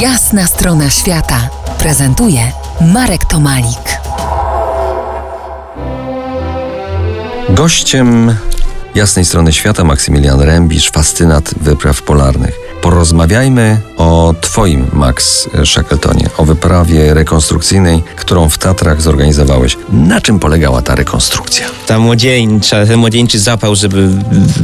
Jasna strona świata prezentuje Marek Tomalik. Gościem jasnej strony świata Maksymilian Rębisz, fascynat wypraw polarnych. Porozmawiajmy o Twoim, Max Shackletonie, o wyprawie rekonstrukcyjnej, którą w Tatrach zorganizowałeś. Na czym polegała ta rekonstrukcja? Ta młodzieńcza, ten młodzieńczy zapał, żeby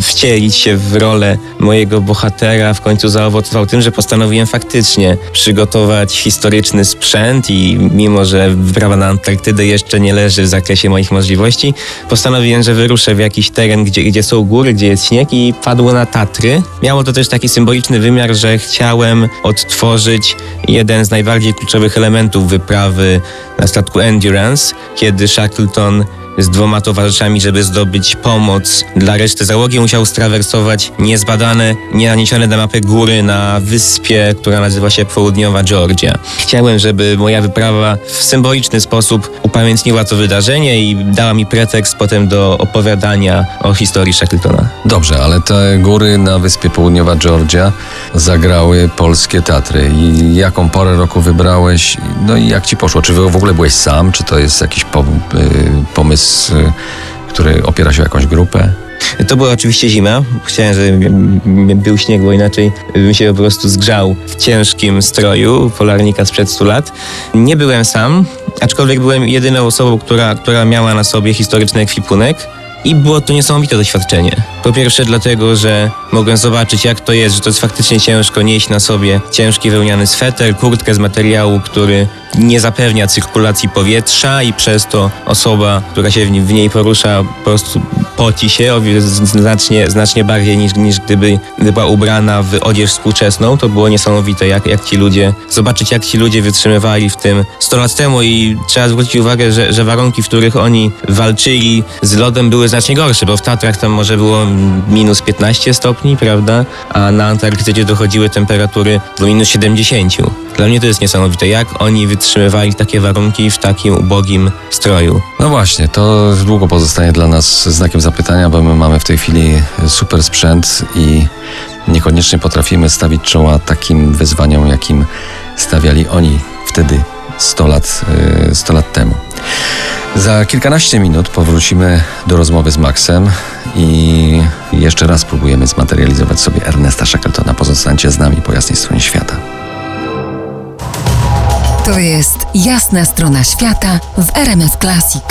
wcielić się w rolę mojego bohatera, w końcu zaowocował tym, że postanowiłem faktycznie przygotować historyczny sprzęt i mimo, że wyprawa na Antarktydę jeszcze nie leży w zakresie moich możliwości, postanowiłem, że wyruszę w jakiś teren, gdzie, gdzie są góry, gdzie jest śnieg i padło na Tatry. Miało to też taki symboliczny wymiar, że chciałem odtworzyć jeden z najbardziej kluczowych elementów wyprawy na statku Endurance, kiedy Shackleton z dwoma towarzyszami, żeby zdobyć pomoc dla reszty załogi, musiał strawersować niezbadane, nienaniesione na mapę góry na wyspie, która nazywa się Południowa Georgia. Chciałem, żeby moja wyprawa w symboliczny sposób upamiętniła to wydarzenie i dała mi pretekst potem do opowiadania o historii Shackletona. Dobrze, ale te góry na wyspie Południowa Georgia zagrały polskie Tatry. I jaką porę roku wybrałeś? No i jak ci poszło? Czy w ogóle byłeś sam? Czy to jest jakiś y, pomysł, y, który opiera się o jakąś grupę? To była oczywiście zima. Chciałem, żeby był śnieg, bo inaczej bym się po prostu zgrzał w ciężkim stroju polarnika sprzed 100 lat. Nie byłem sam, aczkolwiek byłem jedyną osobą, która, która miała na sobie historyczny ekwipunek. I było to niesamowite doświadczenie. Po pierwsze dlatego, że mogłem zobaczyć jak to jest, że to jest faktycznie ciężko nieść na sobie ciężki wełniany sweter, kurtkę z materiału, który nie zapewnia cyrkulacji powietrza i przez to osoba, która się w, niej porusza po prostu poci się znacznie, znacznie bardziej niż, niż gdyby była ubrana w odzież współczesną. To było niesamowite, jak, jak ci ludzie, zobaczyć jak ci ludzie wytrzymywali w tym 100 lat temu i trzeba zwrócić uwagę, że, że warunki, w których oni walczyli z lodem były znacznie gorsze, bo w Tatrach tam może było minus 15 stopni, prawda? A na Antarktydzie dochodziły temperatury do minus 70. Dla mnie to jest niesamowite, jak oni wytrzymywali takie warunki w takim ubogim stroju. No właśnie, to długo pozostanie dla nas znakiem zapytania, bo my mamy w tej chwili super sprzęt i niekoniecznie potrafimy stawić czoła takim wyzwaniom, jakim stawiali oni wtedy 100 lat, 100 lat temu. Za kilkanaście minut powrócimy do rozmowy z Maxem i jeszcze raz próbujemy zmaterializować sobie Ernesta Shackletona. Pozostańcie z nami po jasnej stronie świata. To jest jasna strona świata w RMS Classic.